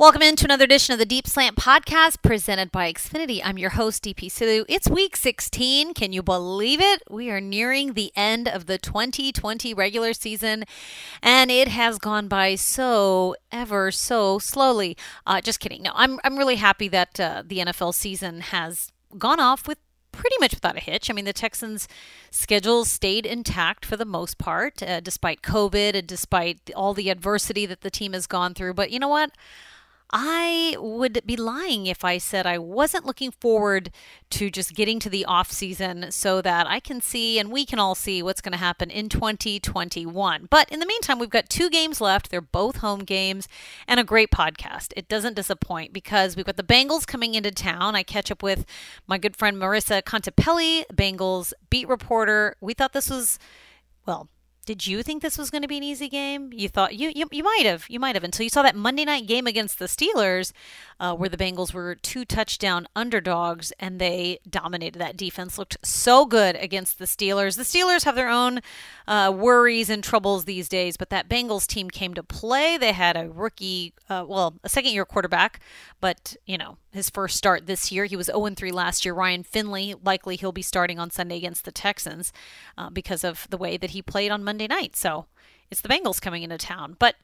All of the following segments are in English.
Welcome into another edition of the Deep Slant Podcast presented by Xfinity. I'm your host, DP Sidhu. It's week 16. Can you believe it? We are nearing the end of the 2020 regular season, and it has gone by so ever so slowly. Uh, just kidding. No, I'm, I'm really happy that uh, the NFL season has gone off with pretty much without a hitch. I mean, the Texans' schedule stayed intact for the most part, uh, despite COVID and despite all the adversity that the team has gone through. But you know what? I would be lying if I said I wasn't looking forward to just getting to the off season so that I can see and we can all see what's going to happen in 2021. But in the meantime, we've got two games left. They're both home games and a great podcast. It doesn't disappoint because we've got the Bengals coming into town. I catch up with my good friend Marissa Contipelli, Bengals beat reporter. We thought this was well, did you think this was going to be an easy game? You thought you, you you might have you might have until you saw that Monday night game against the Steelers, uh, where the Bengals were two touchdown underdogs and they dominated. That defense looked so good against the Steelers. The Steelers have their own uh, worries and troubles these days, but that Bengals team came to play. They had a rookie, uh, well, a second year quarterback, but you know his first start this year. He was 0 3 last year. Ryan Finley likely he'll be starting on Sunday against the Texans uh, because of the way that he played on Monday night. So it's the Bengals coming into town, but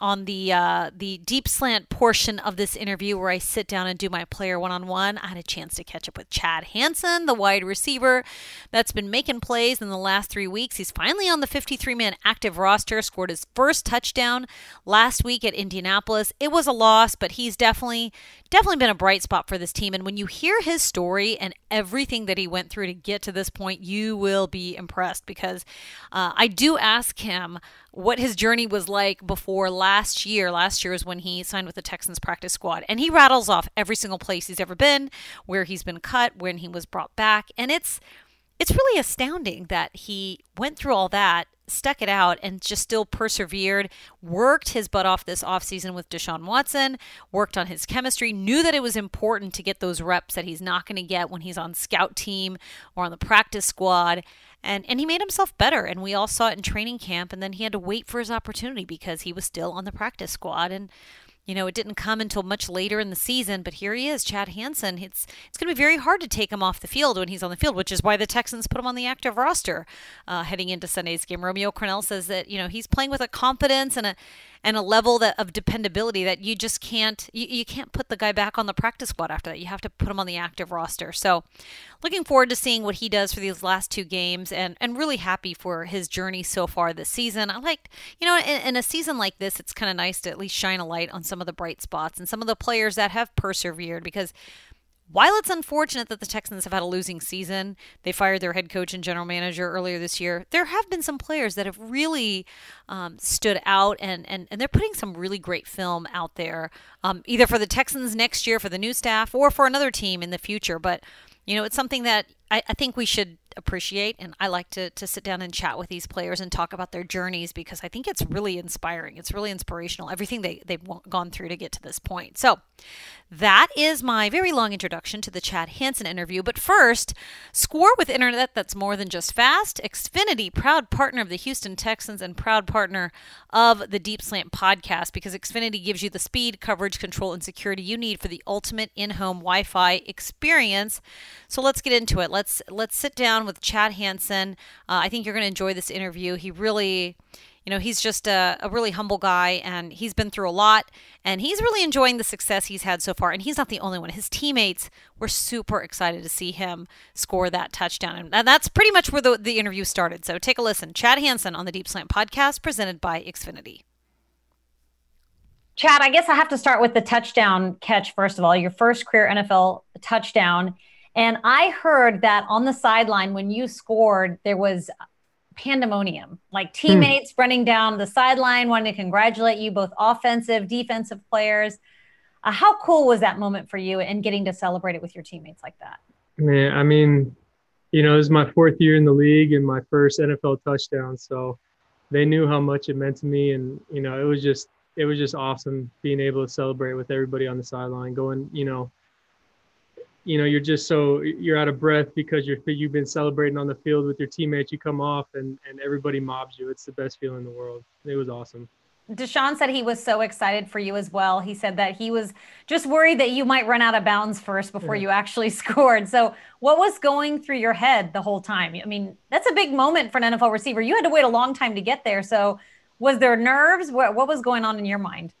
on the uh, the deep slant portion of this interview where I sit down and do my player one on one, I had a chance to catch up with Chad Hansen, the wide receiver that's been making plays in the last three weeks. He's finally on the 53 man active roster, scored his first touchdown last week at Indianapolis. It was a loss, but he's definitely definitely been a bright spot for this team. And when you hear his story and everything that he went through to get to this point, you will be impressed because uh, I do ask him what his journey was like before last year. Last year was when he signed with the Texans practice squad. And he rattles off every single place he's ever been, where he's been cut, when he was brought back. And it's it's really astounding that he went through all that, stuck it out, and just still persevered, worked his butt off this offseason with Deshaun Watson, worked on his chemistry, knew that it was important to get those reps that he's not going to get when he's on scout team or on the practice squad and and he made himself better and we all saw it in training camp and then he had to wait for his opportunity because he was still on the practice squad and you know, it didn't come until much later in the season, but here he is, Chad Hansen. It's it's going to be very hard to take him off the field when he's on the field, which is why the Texans put him on the active roster uh, heading into Sunday's game. Romeo Crennel says that you know he's playing with a confidence and a and a level that of dependability that you just can't you, you can't put the guy back on the practice squad after that. You have to put him on the active roster. So, looking forward to seeing what he does for these last two games, and and really happy for his journey so far this season. I like you know in, in a season like this, it's kind of nice to at least shine a light on some of the bright spots and some of the players that have persevered because while it's unfortunate that the Texans have had a losing season, they fired their head coach and general manager earlier this year. There have been some players that have really um, stood out, and, and, and they're putting some really great film out there, um, either for the Texans next year for the new staff or for another team in the future. But, you know, it's something that I, I think we should appreciate and I like to to sit down and chat with these players and talk about their journeys because I think it's really inspiring. It's really inspirational everything they they've gone through to get to this point. So, that is my very long introduction to the Chad Hansen interview, but first, score with internet that's more than just fast. Xfinity, proud partner of the Houston Texans and proud partner of the Deep Slant podcast because Xfinity gives you the speed, coverage, control and security you need for the ultimate in-home Wi-Fi experience. So, let's get into it. Let's let's let's sit down with Chad Hansen. Uh, I think you're going to enjoy this interview. He really, you know, he's just a, a, really humble guy and he's been through a lot and he's really enjoying the success he's had so far. And he's not the only one. His teammates were super excited to see him score that touchdown. And that's pretty much where the, the interview started. So take a listen. Chad Hansen on the Deep Slant podcast presented by Xfinity. Chad, I guess I have to start with the touchdown catch first of all. Your first career NFL touchdown. And I heard that on the sideline when you scored, there was pandemonium, like hmm. teammates hmm. running down the sideline, wanting to congratulate you, both offensive, defensive players. Uh, how cool was that moment for you and getting to celebrate it with your teammates like that? Man, I mean, you know, it was my fourth year in the league and my first NFL touchdown. So they knew how much it meant to me. And, you know, it was just, it was just awesome being able to celebrate with everybody on the sideline, going, you know, you know you're just so you're out of breath because you're you've been celebrating on the field with your teammates you come off and and everybody mobs you it's the best feeling in the world it was awesome Deshaun said he was so excited for you as well. He said that he was just worried that you might run out of bounds first before yeah. you actually scored. So, what was going through your head the whole time? I mean, that's a big moment for an NFL receiver. You had to wait a long time to get there. So, was there nerves? What, what was going on in your mind?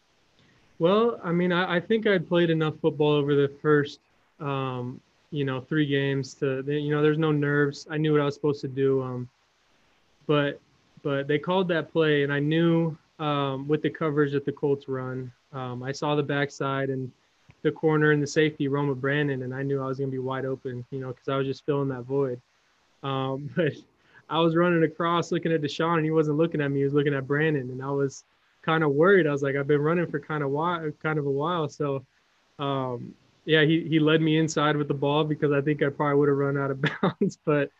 Well, I mean, I, I think I'd played enough football over the first, um, you know, three games to, you know, there's no nerves. I knew what I was supposed to do. Um, but, but they called that play, and I knew um, with the coverage that the Colts run. Um, I saw the backside and the corner and the safety, Roma Brandon, and I knew I was going to be wide open, you know, because I was just filling that void. Um, but I was running across looking at Deshaun, and he wasn't looking at me; he was looking at Brandon, and I was kind of worried. I was like, I've been running for kind of while, kind of a while, so um, yeah, he he led me inside with the ball because I think I probably would have run out of bounds, but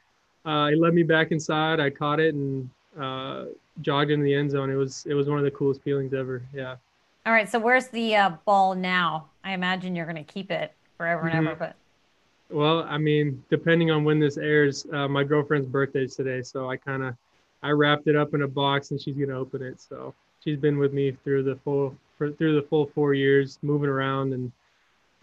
uh, he led me back inside. I caught it and uh, jogged into the end zone. It was it was one of the coolest feelings ever. Yeah. All right. So where's the uh, ball now? I imagine you're going to keep it forever and mm-hmm. ever. But well, I mean, depending on when this airs, uh, my girlfriend's birthday is today, so I kind of I wrapped it up in a box and she's gonna open it. So she's been with me through the full for, through the full four years, moving around and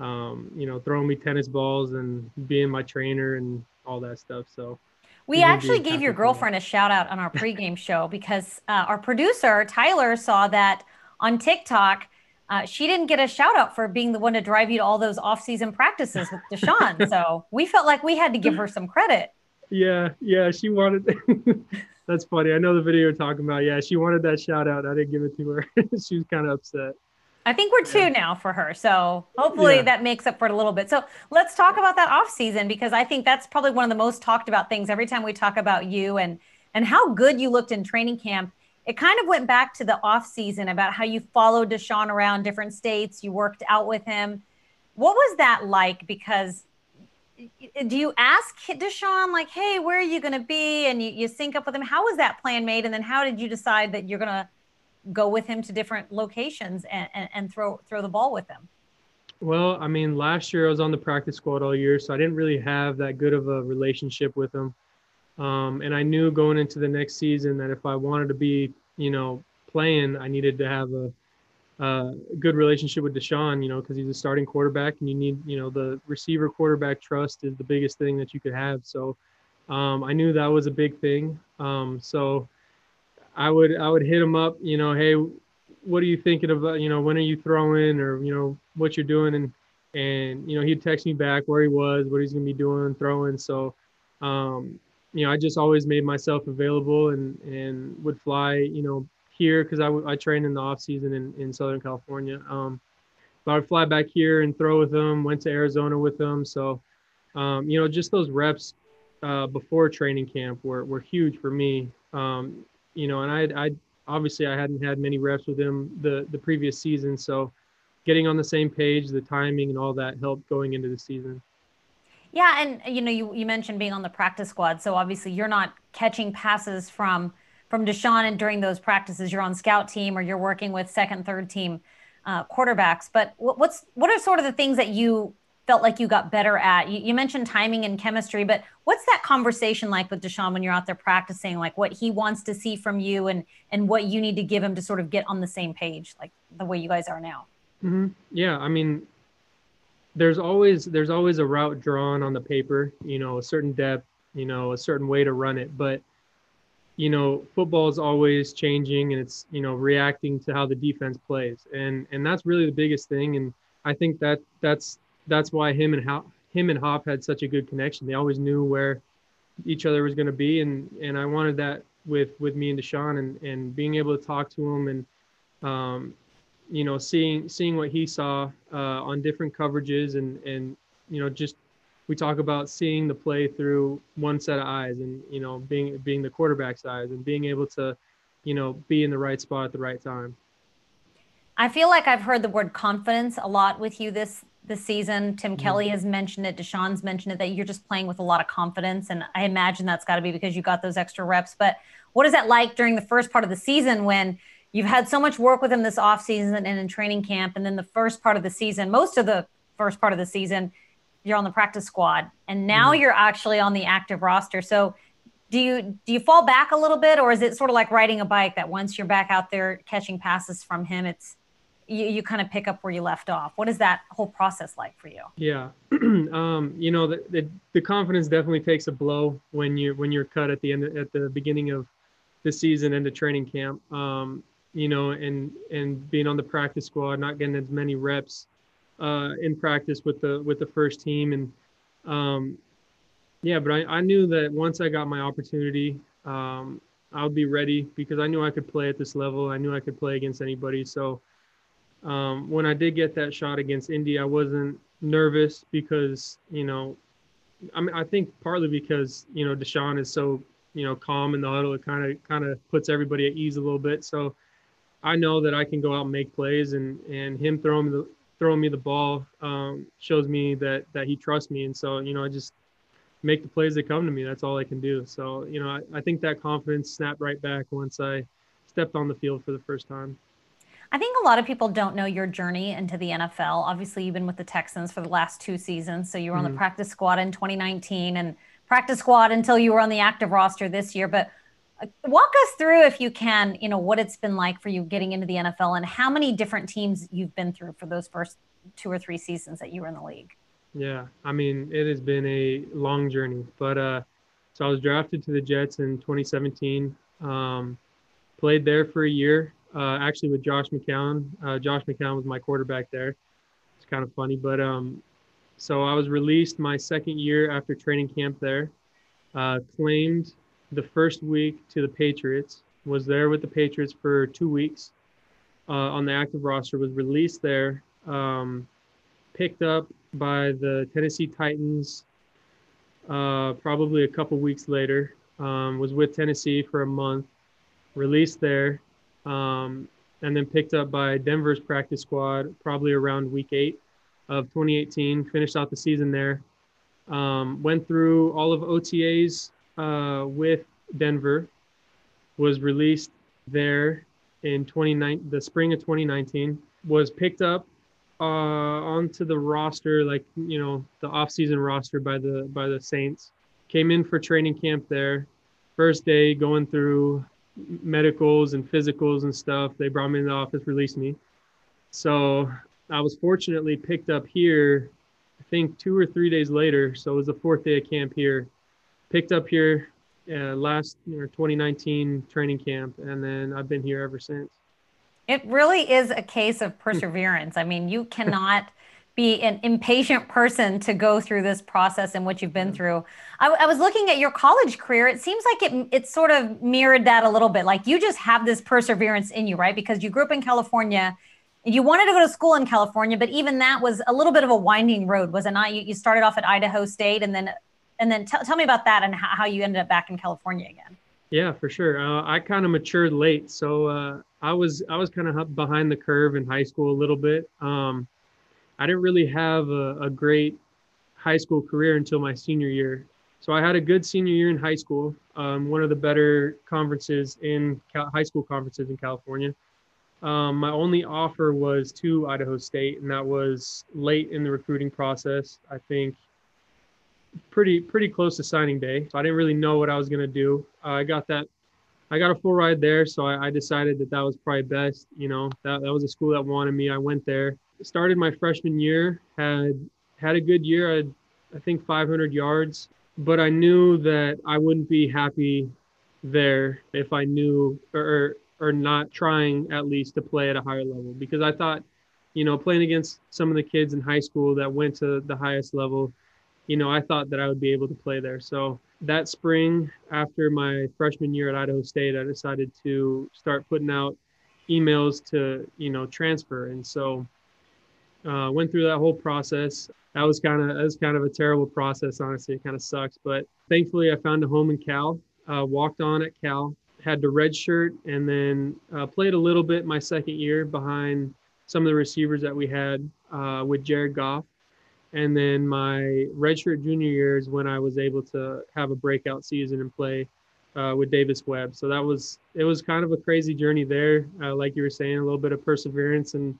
um, you know throwing me tennis balls and being my trainer and all that stuff. So we actually gave your girlfriend a shout out on our pregame show because uh, our producer, Tyler, saw that on TikTok. Uh, she didn't get a shout out for being the one to drive you to all those off-season practices with Deshaun. so we felt like we had to give her some credit. Yeah, yeah, she wanted. That's funny. I know the video you're talking about. Yeah, she wanted that shout out. I didn't give it to her. she was kind of upset. I think we're two yeah. now for her. So hopefully yeah. that makes up for it a little bit. So let's talk about that off season because I think that's probably one of the most talked about things every time we talk about you and and how good you looked in training camp. It kind of went back to the off season about how you followed Deshaun around different states, you worked out with him. What was that like? Because do you ask Deshaun like, "Hey, where are you going to be?" and you, you sync up with him? How was that plan made? And then how did you decide that you're going to go with him to different locations and, and, and throw throw the ball with him? Well, I mean, last year I was on the practice squad all year, so I didn't really have that good of a relationship with him. Um, and I knew going into the next season that if I wanted to be, you know, playing, I needed to have a, a good relationship with Deshaun, you know, because he's a starting quarterback, and you need, you know, the receiver quarterback trust is the biggest thing that you could have. So um, I knew that was a big thing. Um, so I would I would hit him up, you know, hey, what are you thinking about? You know, when are you throwing, or you know, what you're doing, and and you know, he'd text me back where he was, what he's gonna be doing, throwing. So, um, you know, I just always made myself available and and would fly, you know, here because I, I train in the off season in in Southern California. Um, but I would fly back here and throw with them. Went to Arizona with them. So, um, you know, just those reps uh, before training camp were were huge for me. Um, you know, and I, I obviously I hadn't had many reps with him the the previous season, so getting on the same page, the timing and all that helped going into the season. Yeah, and you know, you, you mentioned being on the practice squad, so obviously you're not catching passes from from Deshaun, and during those practices, you're on scout team or you're working with second, third team uh, quarterbacks. But what's what are sort of the things that you felt like you got better at? You, you, mentioned timing and chemistry, but what's that conversation like with Deshaun when you're out there practicing? Like what he wants to see from you and and what you need to give him to sort of get on the same page, like the way you guys are now. Mm-hmm. Yeah, I mean, there's always there's always a route drawn on the paper. You know, a certain depth, you know, a certain way to run it, but you know, football is always changing and it's, you know, reacting to how the defense plays. And and that's really the biggest thing. And I think that that's that's why him and how him and Hop had such a good connection. They always knew where each other was going to be, and and I wanted that with with me and Deshaun, and and being able to talk to him and um, you know seeing seeing what he saw uh, on different coverages, and and you know just we talk about seeing the play through one set of eyes, and you know being being the quarterback's eyes, and being able to you know be in the right spot at the right time. I feel like I've heard the word confidence a lot with you this this season. Tim mm-hmm. Kelly has mentioned it. Deshaun's mentioned it that you're just playing with a lot of confidence. And I imagine that's got to be because you got those extra reps. But what is that like during the first part of the season when you've had so much work with him this offseason and in training camp? And then the first part of the season, most of the first part of the season, you're on the practice squad. And now mm-hmm. you're actually on the active roster. So do you do you fall back a little bit or is it sort of like riding a bike that once you're back out there catching passes from him it's you, you kind of pick up where you left off. What is that whole process like for you? Yeah. Um, you know the, the, the confidence definitely takes a blow when you when you're cut at the end at the beginning of the season and the training camp. Um, you know and and being on the practice squad not getting as many reps uh, in practice with the with the first team. And um, yeah, but I, I knew that once I got my opportunity, um, I would be ready because I knew I could play at this level. I knew I could play against anybody. So um, when I did get that shot against Indy, I wasn't nervous because you know, I mean, I think partly because you know Deshaun is so you know calm in the huddle. It kind of kind of puts everybody at ease a little bit. So I know that I can go out and make plays, and and him throwing the throwing me the ball um, shows me that that he trusts me. And so you know, I just make the plays that come to me. That's all I can do. So, you know, I, I think that confidence snapped right back once I stepped on the field for the first time. I think a lot of people don't know your journey into the NFL. Obviously, you've been with the Texans for the last two seasons. So you were on mm-hmm. the practice squad in 2019 and practice squad until you were on the active roster this year. But uh, walk us through, if you can, you know, what it's been like for you getting into the NFL and how many different teams you've been through for those first two or three seasons that you were in the league. Yeah, I mean, it has been a long journey, but uh, so I was drafted to the Jets in 2017. Um, played there for a year, uh, actually with Josh McCown. Uh, Josh McCown was my quarterback there. It's kind of funny, but um, so I was released my second year after training camp there. Uh, claimed the first week to the Patriots. Was there with the Patriots for two weeks uh, on the active roster. Was released there. Um, picked up by the Tennessee Titans uh, probably a couple weeks later. Um, was with Tennessee for a month, released there, um, and then picked up by Denver's practice squad probably around week eight of 2018. Finished out the season there. Um, went through all of OTAs uh, with Denver. Was released there in 29 the spring of 2019. Was picked up uh, onto the roster, like you know the off-season roster by the by the Saints. Came in for training camp there. First day going through medicals and physicals and stuff. They brought me in the office, released me. So I was fortunately picked up here. I think two or three days later. So it was the fourth day of camp here. Picked up here uh, last you know, 2019 training camp, and then I've been here ever since. It really is a case of perseverance. I mean, you cannot be an impatient person to go through this process and what you've been through. I, I, was looking at your college career. It seems like it it sort of mirrored that a little bit. Like you just have this perseverance in you, right? Because you grew up in California. You wanted to go to school in California, but even that was a little bit of a winding road, was it not? You, you started off at Idaho State, and then and then t- tell me about that and how, how you ended up back in California again. Yeah, for sure. Uh, I kind of matured late, so uh, I was I was kind of behind the curve in high school a little bit. Um, I didn't really have a, a, great high school career until my senior year. So I had a good senior year in high school, um, one of the better conferences in Cal- high school conferences in California. Um, my only offer was to Idaho State, and that was late in the recruiting process. I think pretty pretty close to signing day. So I didn't really know what I was gonna do. Uh, I got that, I got a full ride there, so I, I, decided that that was probably best. You know, that that was a school that wanted me. I went there. Started my freshman year, had had a good year. I I think 500 yards, but I knew that I wouldn't be happy there if I knew or or not trying at least to play at a higher level because I thought, you know, playing against some of the kids in high school that went to the highest level you know, I thought that I would be able to play there. So that spring, after my freshman year at Idaho State, I decided to start putting out emails to, you know, transfer. And so uh, went through that whole process. That was kind of that was kind of a terrible process, honestly. It kind of sucks, but thankfully I found a home in Cal. Uh, walked on at Cal, had to redshirt, and then uh, played a little bit my second year behind some of the receivers that we had uh, with Jared Goff. And then my redshirt junior year is when I was able to have a breakout season and play uh, with Davis Webb. So that was it was kind of a crazy journey there. Uh, like you were saying, a little bit of perseverance and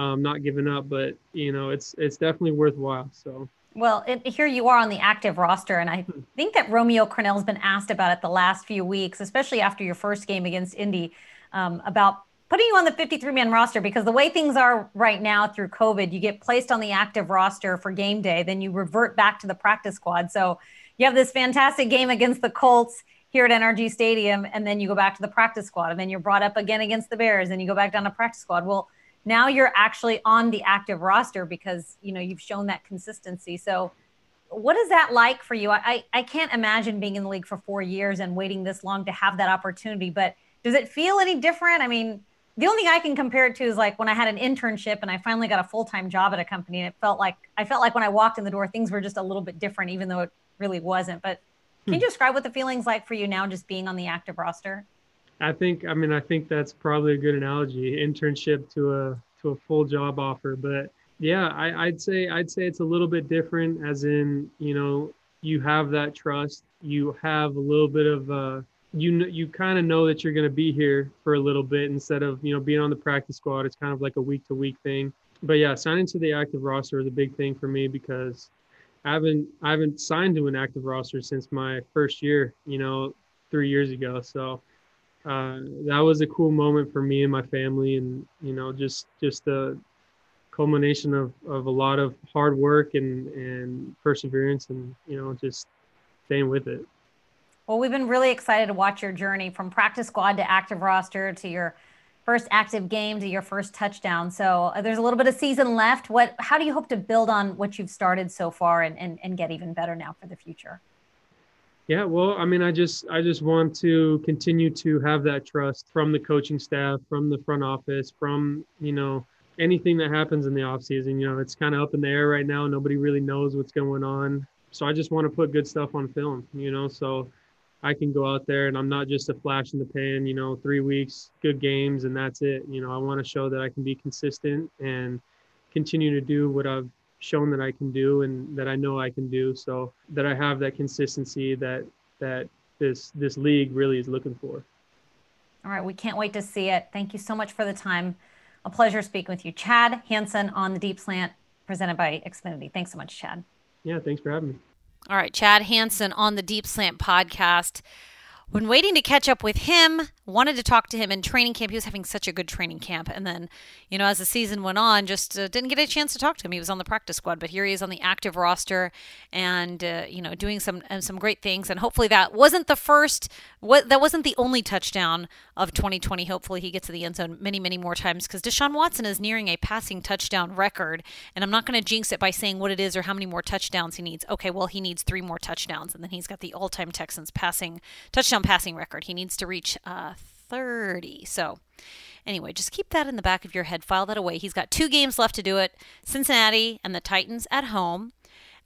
um, not giving up, but you know it's it's definitely worthwhile. So Well, it, here you are on the active roster, and I hmm. think that Romeo Crennel's been asked about it the last few weeks, especially after your first game against Indy, um, about putting you on the 53 man roster because the way things are right now through COVID, you get placed on the active roster for game day, then you revert back to the practice squad. So you have this fantastic game against the Colts here at NRG Stadium, and then you go back to the practice squad, and then you're brought up again against the Bears, and you go back down to practice squad. Well, now you're actually on the active roster because you know you've shown that consistency. So what is that like for you? I, I can't imagine being in the league for four years and waiting this long to have that opportunity, but does it feel any different? I mean, the only thing I can compare it to is like when I had an internship and I finally got a full time job at a company, and it felt like I felt like when I walked in the door, things were just a little bit different, even though it really wasn't. But can you hmm. describe what the feeling's like for you now, just being on the active roster? I think, I mean, I think that's probably a good analogy, internship to a to a full job offer. But yeah, I, I'd say I'd say it's a little bit different, as in, you know, you have that trust, you have a little bit of uh, you know you kind of know that you're going to be here for a little bit instead of you know being on the practice squad. It's kind of like a week to week thing. But yeah, signing to the active roster is a big thing for me because I haven't I haven't signed to an active roster since my first year. You know, three years ago. So uh, that was a cool moment for me and my family, and you know, just just the culmination of, of a lot of hard work and and perseverance, and you know, just staying with it. Well, we've been really excited to watch your journey from practice squad to active roster to your first active game to your first touchdown. So uh, there's a little bit of season left. What, how do you hope to build on what you've started so far and, and, and get even better now for the future? Yeah, well, I mean, I just I just want to continue to have that trust from the coaching staff, from the front office, from you know anything that happens in the off season. You know, it's kind of up in the air right now. Nobody really knows what's going on. So I just want to put good stuff on film. You know, so I can go out there and I'm not just a flash in the pan, you know, three weeks, good games, and that's it. You know, I want to show that I can be consistent and continue to do what I've shown that I can do and that I know I can do. So that I have that consistency that that this this league really is looking for. All right, we can't wait to see it. Thank you so much for the time. A pleasure speaking with you, Chad Hansen on the Deep Slant, presented by Xfinity. Thanks so much, Chad. Yeah, thanks for having me. All right, Chad Hansen on the Deep Slant podcast. When waiting to catch up with him, wanted to talk to him in training camp. He was having such a good training camp. And then, you know, as the season went on, just uh, didn't get a chance to talk to him. He was on the practice squad, but here he is on the active roster and, uh, you know, doing some uh, some great things. And hopefully that wasn't the first, what that wasn't the only touchdown of 2020. Hopefully he gets to the end zone many, many more times because Deshaun Watson is nearing a passing touchdown record. And I'm not going to jinx it by saying what it is or how many more touchdowns he needs. Okay, well, he needs three more touchdowns. And then he's got the all time Texans passing touchdown passing record. He needs to reach uh, 30. So, anyway, just keep that in the back of your head. File that away. He's got two games left to do it Cincinnati and the Titans at home.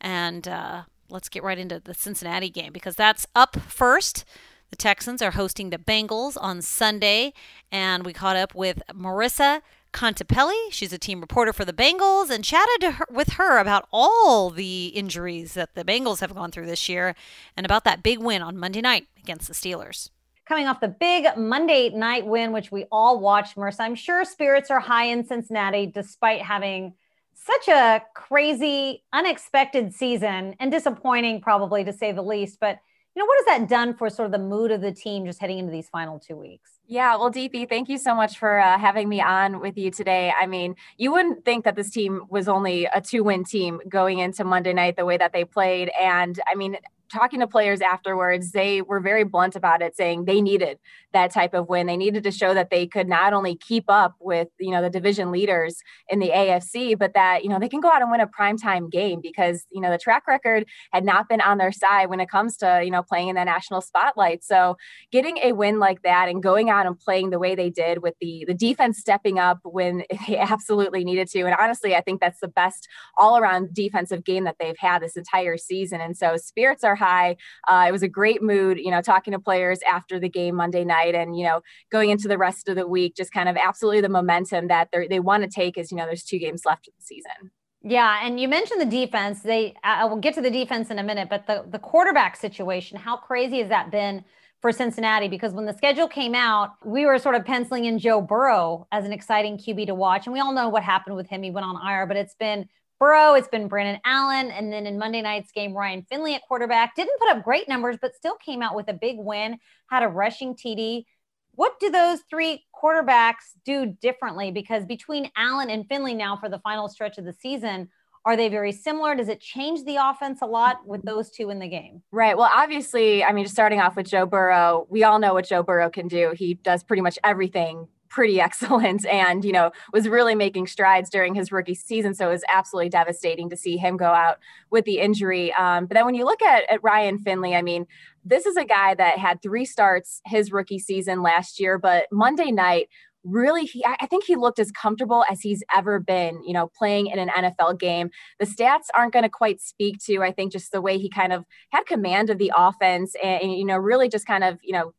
And uh, let's get right into the Cincinnati game because that's up first. The Texans are hosting the Bengals on Sunday, and we caught up with Marissa Contipelli. She's a team reporter for the Bengals and chatted her, with her about all the injuries that the Bengals have gone through this year and about that big win on Monday night against the Steelers. Coming off the big Monday night win, which we all watched, Marissa, I'm sure spirits are high in Cincinnati despite having such a crazy, unexpected season and disappointing, probably to say the least. But you know, what has that done for sort of the mood of the team just heading into these final two weeks? Yeah, well, DP, thank you so much for uh, having me on with you today. I mean, you wouldn't think that this team was only a two win team going into Monday night the way that they played. And I mean, talking to players afterwards, they were very blunt about it, saying they needed that type of win. They needed to show that they could not only keep up with, you know, the division leaders in the AFC, but that, you know, they can go out and win a primetime game because, you know, the track record had not been on their side when it comes to, you know, playing in the national spotlight. So getting a win like that and going out and playing the way they did with the the defense stepping up when they absolutely needed to. And honestly, I think that's the best all-around defensive game that they've had this entire season. And so spirits are high. Uh, it was a great mood, you know, talking to players after the game Monday night and, you know, going into the rest of the week, just kind of absolutely the momentum that they want to take is, you know, there's two games left of the season. Yeah, and you mentioned the defense. They I will get to the defense in a minute, but the the quarterback situation, how crazy has that been for Cincinnati? Because when the schedule came out, we were sort of penciling in Joe Burrow as an exciting QB to watch, and we all know what happened with him. He went on IR, but it's been Burrow, it's been Brandon Allen, and then in Monday night's game, Ryan Finley at quarterback didn't put up great numbers, but still came out with a big win, had a rushing TD. What do those three quarterbacks do differently? Because between Allen and Finley now for the final stretch of the season, are they very similar? Does it change the offense a lot with those two in the game? Right. Well, obviously, I mean, just starting off with Joe Burrow, we all know what Joe Burrow can do. He does pretty much everything pretty excellent and you know was really making strides during his rookie season so it was absolutely devastating to see him go out with the injury um, but then when you look at, at ryan finley i mean this is a guy that had three starts his rookie season last year but monday night really he I think he looked as comfortable as he's ever been, you know, playing in an NFL game. The stats aren't going to quite speak to I think just the way he kind of had command of the offense and, and you know really just kind of, you know,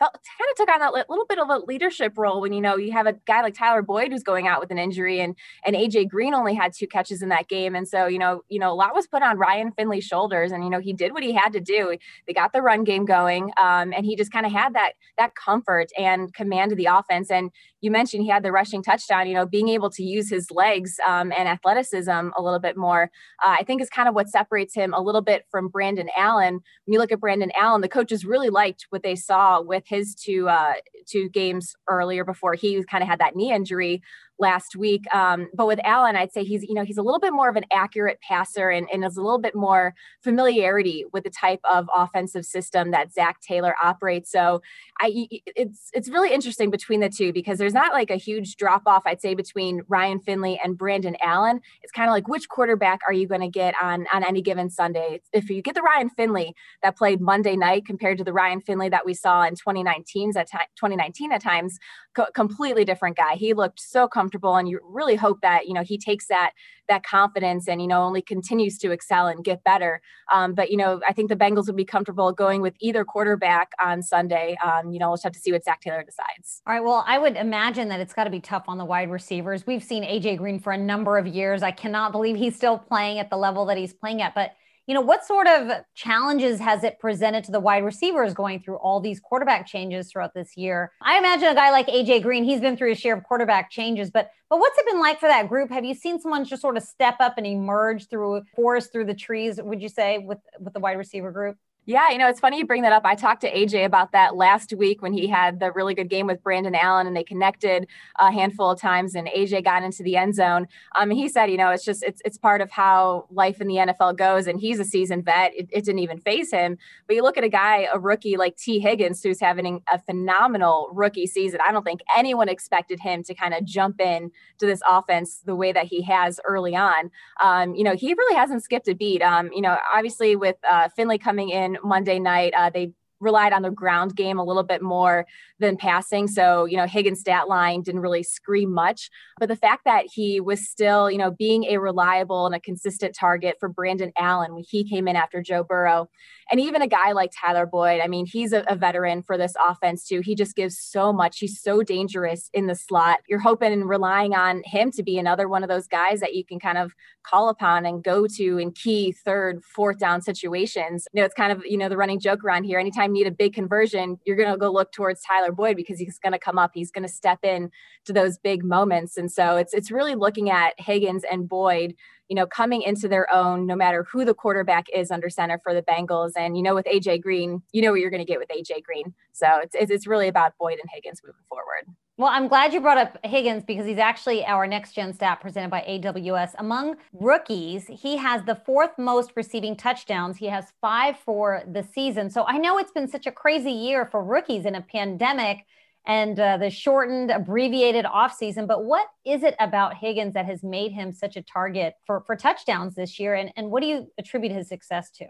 felt kind of took on that little bit of a leadership role when you know you have a guy like Tyler Boyd who's going out with an injury and and AJ Green only had two catches in that game. And so you know you know a lot was put on Ryan Finley's shoulders and you know he did what he had to do. They got the run game going um, and he just kind of had that that comfort and command of the offense. And you mentioned he had the rushing touchdown you know being able to use his legs um, and athleticism a little bit more uh, I think is kind of what separates him a little bit from Brandon Allen. When you look at Brandon Allen the coaches really liked what they saw with his two uh, two games earlier before he kind of had that knee injury last week. Um, but with Allen, I'd say he's, you know, he's a little bit more of an accurate passer and, and has a little bit more familiarity with the type of offensive system that Zac Taylor operates. So I, it's, it's really interesting between the two because there's not like a huge drop off, I'd say, between Ryan Finley and Brandon Allen. It's kind of like which quarterback are you going to get on, on any given Sunday? If you get the Ryan Finley that played Monday night compared to the Ryan Finley that we saw in 2019 at, t- 2019 at times, co- completely different guy. He looked so comfortable and you really hope that you know he takes that that confidence and you know only continues to excel and get better. Um, but you know i think the bengals would be comfortable going with either quarterback on sunday. Um, you know we'll just have to see what Zac taylor decides. All right well i would imagine that it's got to be tough on the wide receivers. We've seen aj green for a number of years. I cannot believe he's still playing at the level that he's playing at but you know, what sort of challenges has it presented to the wide receivers going through all these quarterback changes throughout this year? I imagine a guy like AJ Green, he's been through a share of quarterback changes, but but what's it been like for that group? Have you seen someone just sort of step up and emerge through forest through the trees, would you say, with with the wide receiver group? Yeah, you know, it's funny you bring that up. I talked to AJ about that last week when he had the really good game with Brandon Allen and they connected a handful of times and AJ got into the end zone. Um, he said, you know, it's just, it's, it's part of how life in the NFL goes. And he's a seasoned vet. It, it didn't even phase him. But you look at a guy, a rookie like Tee Higgins, who's having a phenomenal rookie season. I don't think anyone expected him to kind of jump in to this offense the way that he has early on. Um, you know, he really hasn't skipped a beat. Um, you know, obviously with uh, Finley coming in Monday night. Uh, they relied on the ground game a little bit more than passing. So, you know, Higgins' stat line didn't really scream much. But the fact that he was still, you know, being a reliable and a consistent target for Brandon Allen when he came in after Joe Burrow, and even a guy like Tyler Boyd, I mean, he's a, a veteran for this offense too. He just gives so much. He's so dangerous in the slot. You're hoping and relying on him to be another one of those guys that you can kind of call upon and go to in key third, fourth down situations. You know, it's kind of, you know, the running joke around here. Anytime you need a big conversion, you're going to go look towards Tyler Boyd because he's going to come up. He's going to step in to those big moments. And so it's, it's really looking at Higgins and Boyd you know, coming into their own, no matter who the quarterback is under center for the Bengals. And, you know, with AJ Green, you know what you're going to get with AJ Green. So it's, it's really about Boyd and Higgins moving forward. Well, I'm glad you brought up Higgins because he's actually our next gen stat presented by AWS. Among rookies, he has the fourth most receiving touchdowns. He has five for the season. So I know it's been such a crazy year for rookies in a pandemic and uh, the shortened, abbreviated offseason. But what is it about Higgins that has made him such a target for, for touchdowns this year? And, and what do you attribute his success to?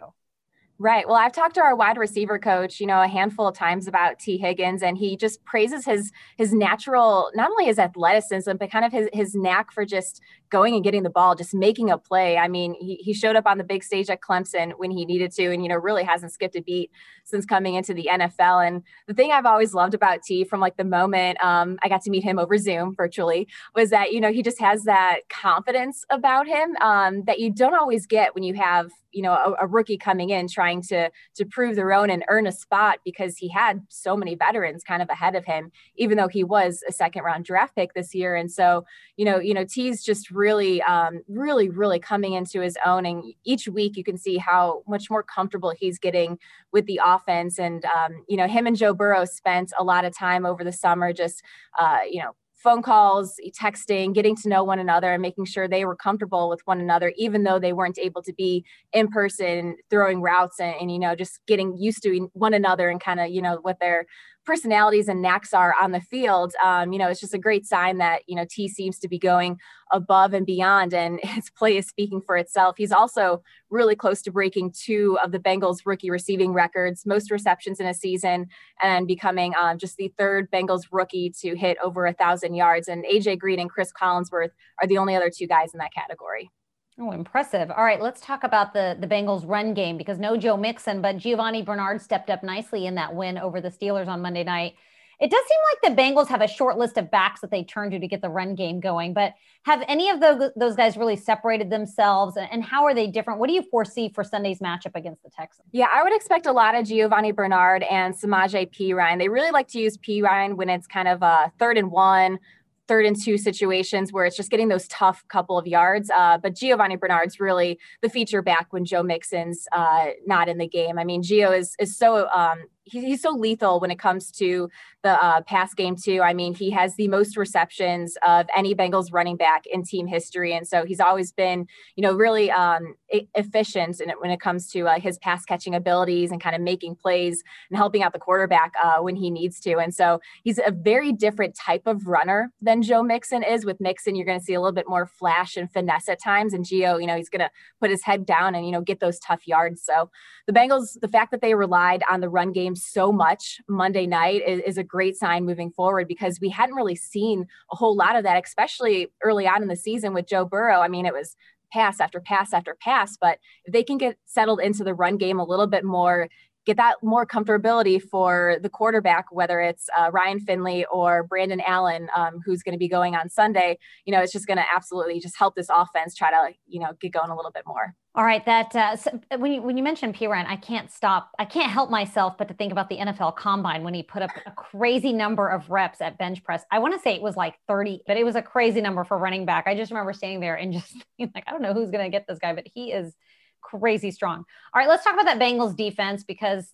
Right. Well, I've talked to our wide receiver coach, you know, a handful of times about Tee Higgins, and he just praises his his natural, not only his athleticism, but kind of his his knack for just going and getting the ball, just making a play. I mean, he, he showed up on the big stage at Clemson when he needed to, and you know, really hasn't skipped a beat since coming into the NFL. And the thing I've always loved about Tee from like the moment um, I got to meet him over Zoom virtually was that you know he just has that confidence about him um, that you don't always get when you have you know a, a, rookie coming in trying to to prove their own and earn a spot because he had so many veterans kind of ahead of him even though he was a second round draft pick this year and so you know you know Tee's just really, um, really, really coming into his own. And each week you can see how much more comfortable he's getting with the offense. And, um, you know, him and Joe Burrow spent a lot of time over the summer just, uh, you know, phone calls, texting, getting to know one another and making sure they were comfortable with one another, even though they weren't able to be in person throwing routes and, and you know, just getting used to one another and kind of, you know, what their personalities and knacks are on the field. Um, you know, it's just a great sign that, you know, Tee seems to be going above and beyond and his play is speaking for itself. He's also really close to breaking two of the Bengals rookie receiving records, most receptions in a season and becoming um, just the third Bengals rookie to hit over a thousand yards. And AJ Green and Cris Collinsworth are the only other two guys in that category. Oh, impressive. All right, let's talk about the the Bengals run game because no Joe Mixon, but Giovani Bernard stepped up nicely in that win over the Steelers on Monday night. It does seem like the Bengals have a short list of backs that they turn to to get the run game going, but have any of those, those guys really separated themselves and how are they different? What do you foresee for Sunday's matchup against the Texans? Yeah, I would expect a lot of Giovani Bernard and Samaje Perine. They really like to use Perine when it's kind of a third and one, third and two situations where it's just getting those tough couple of yards. Uh, but Giovani Bernard's really the feature back when Joe Mixon's uh, not in the game. I mean, Gio is is so um, he's so lethal when it comes to the uh, pass game too. I mean, he has the most receptions of any Bengals running back in team history, and so he's always been, you know, really um, efficient in it when it comes to uh, his pass catching abilities and kind of making plays and helping out the quarterback uh, when he needs to. And so he's a very different type of runner than Joe Mixon is. With Mixon, you're going to see a little bit more flash and finesse at times, and Gio, you know, he's going to put his head down and you know get those tough yards. So the Bengals, the fact that they relied on the run game so much Monday night is, is, a great sign moving forward because we hadn't really seen a whole lot of that, especially early on in the season with Joe Burrow. I mean, it was pass after pass after pass, but if they can get settled into the run game a little bit more, get that more comfortability for the quarterback, whether it's uh, Ryan Finley or Brandon Allen, um, who's going to be going on Sunday. You know, it's just going to absolutely just help this offense try to, you know, get going a little bit more. All right, that uh, so when you when you mentioned Perine, I can't stop. I can't help myself but to think about the NFL Combine when he put up a crazy number of reps at bench press. I want to say it was like 30, but it was a crazy number for running back. I just remember standing there and just being like, I don't know who's going to get this guy, but he is crazy strong. All right, let's talk about that Bengals defense because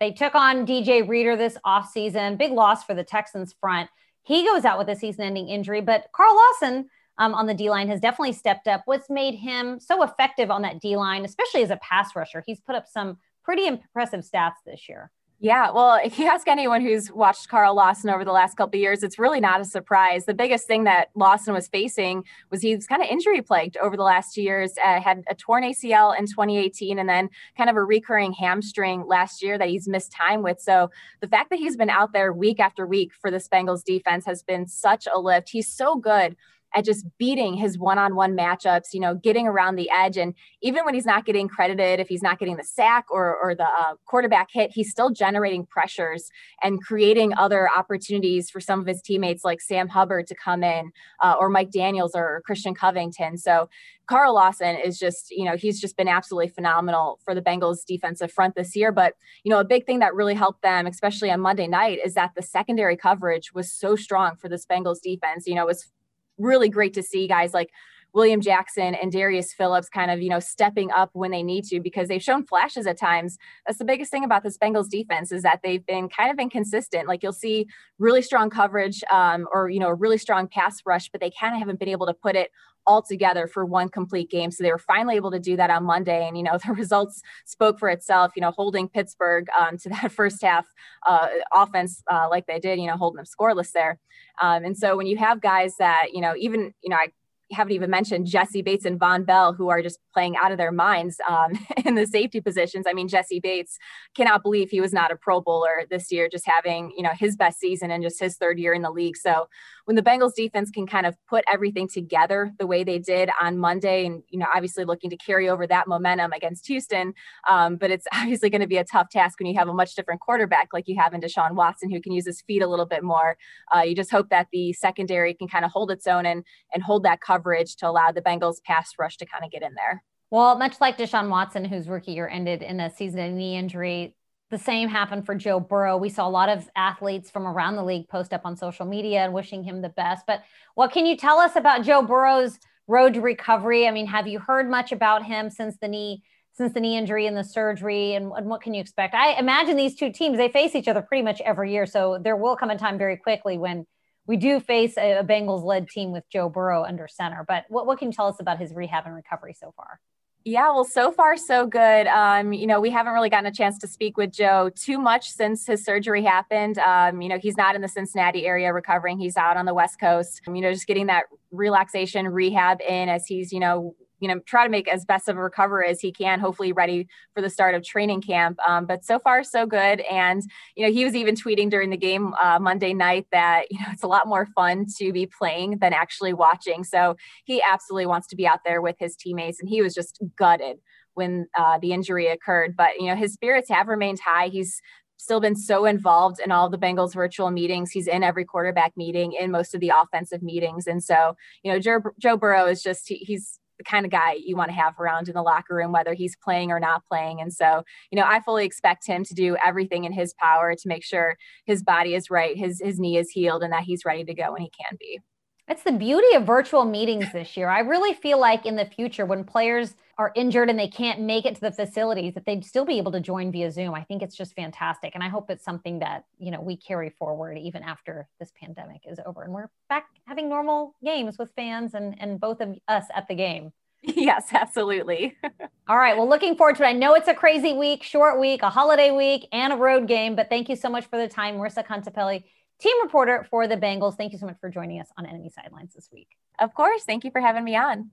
they took on DJ Reader this offseason. Big loss for the Texans front. He goes out with a season ending injury, but Carl Lawson um, on the D line has definitely stepped up. What's made him so effective on that D line, especially as a pass rusher? He's put up some pretty impressive stats this year. Yeah, well, if you ask anyone who's watched Carl Lawson over the last couple of years, it's really not a surprise. The biggest thing that Lawson was facing was he was kind of injury plagued over the last two years. Uh, had a torn ACL in 2018, and then kind of a recurring hamstring last year that he's missed time with. So the fact that he's been out there week after week for the Bengals defense has been such a lift. He's so good at just beating his one-on-one matchups, you know, getting around the edge. And even when he's not getting credited, if he's not getting the sack or, or the uh, quarterback hit, he's still generating pressures and creating other opportunities for some of his teammates like Sam Hubbard to come in uh, or Mike Daniels or Christian Covington. So Carl Lawson is just, you know, he's just been absolutely phenomenal for the Bengals defensive front this year. But, you know, a big thing that really helped them, especially on Monday night, is that the secondary coverage was so strong for this Bengals defense. You know, it was really great to see guys like William Jackson and Darius Phillips kind of, you know, stepping up when they need to because they've shown flashes at times. That's the biggest thing about this Bengals defense is that they've been kind of inconsistent. Like you'll see really strong coverage um, or, you know, a really strong pass rush, but they kind of haven't been able to put it all together for one complete game. So they were finally able to do that on Monday. And, you know, the results spoke for itself, you know, holding Pittsburgh um, to that first half uh, offense uh, like they did, you know, holding them scoreless there. Um, and so when you have guys that, you know, even, you know, I haven't even mentioned Jessie Bates and Vonn Bell, who are just playing out of their minds um, in the safety positions. I mean, Jessie Bates cannot believe he was not a Pro Bowler this year, just having you know his best season and just his third year in the league. So when the Bengals defense can kind of put everything together the way they did on Monday, and you know, obviously looking to carry over that momentum against Houston, um, but it's obviously going to be a tough task when you have a much different quarterback like you have in Deshaun Watson, who can use his feet a little bit more. Uh, you just hope that the secondary can kind of hold its own and and hold that coverage to allow the Bengals pass rush to kind of get in there. Well, much like Deshaun Watson, whose rookie year ended in a season knee injury, the same happened for Joe Burrow. We saw a lot of athletes from around the league post up on social media and wishing him the best. But what can you tell us about Joe Burrow's road to recovery. I mean, have you heard much about him since the knee since the knee injury and the surgery and, and, what can you expect i imagine these two teams they face each other pretty much every year so there will come a time very quickly when we do face a, a bengals led team with joe burrow under center but what, what can you tell us about his rehab and recovery so far yeah, well, so far so good. Um, you know, we haven't really gotten a chance to speak with Joe too much since his surgery happened. Um, you know, he's not in the Cincinnati area recovering; he's out on the West Coast. You know, just getting that relaxation rehab in as he's you know you know try to make as best of a recovery as he can hopefully ready for the start of training camp. Um, but so far so good. And you know he was even tweeting during the game uh, monday night that you know it's a lot more fun to be playing than actually watching. So he absolutely wants to be out there with his teammates. And he was just gutted when uh, the injury occurred. But you know his spirits have remained high. He's still been so involved in all the Bengals virtual meetings. He's in every quarterback meeting, in most of the offensive meetings. And so, you know, Joe, Joe Burrow is just, he, he's the kind of guy you want to have around in the locker room, whether he's playing or not playing. And so, you know, I fully expect him to do everything in his power to make sure his body is right, his his knee is healed, and that he's ready to go when he can be. It's the beauty of virtual meetings this year. I really feel like in the future, when players are injured and they can't make it to the facilities, that they'd still be able to join via Zoom. I think it's just fantastic. And I hope it's something that, you know, we carry forward even after this pandemic is over and we're back having normal games with fans and, and both of us at the game. Yes, absolutely. All right. Well, looking forward to it. I know it's a crazy week, short week, a holiday week, and a road game, but thank you so much for the time, Marissa Contipelli team reporter for the Bengals. Thank you so much for joining us on Enemy Sidelines this week. Of course. Thank you for having me on.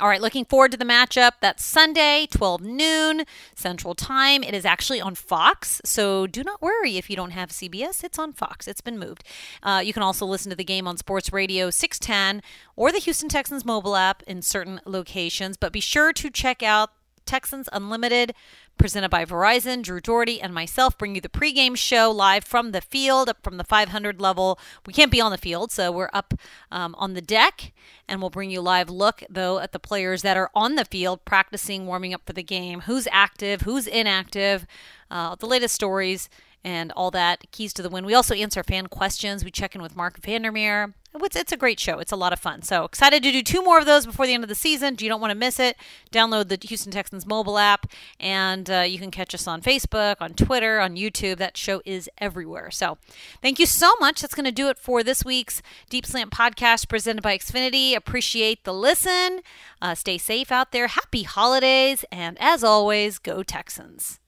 All right, looking forward to the matchup. That's Sunday, 12 noon Central Time. It is actually on Fox, so do not worry if you don't have CBS. It's on Fox. It's been moved. Uh, you can also listen to the game on Sports Radio 610 or the Houston Texans mobile app in certain locations, but be sure to check out Texans Unlimited presented by Verizon. Drew Dougherty and myself bring you the pregame show live from the field, up from the 500 level. We can't be on the field, so we're up um, on the deck, and we'll bring you live look, though, at the players that are on the field practicing, warming up for the game, who's active, who's inactive, uh, the latest stories, and all that keys to the win. We also answer fan questions. We check in with Marc Vandermeer. It's, it's a great show. It's a lot of fun. So excited to do two more of those before the end of the season. You don't want to miss it. Download the Houston Texans mobile app, and uh, you can catch us on Facebook, on Twitter, on YouTube. That show is everywhere. So thank you so much. That's going to do it for this week's Deep Slant podcast presented by Xfinity. Appreciate the listen. Uh, stay safe out there. Happy holidays. And as always, go Texans.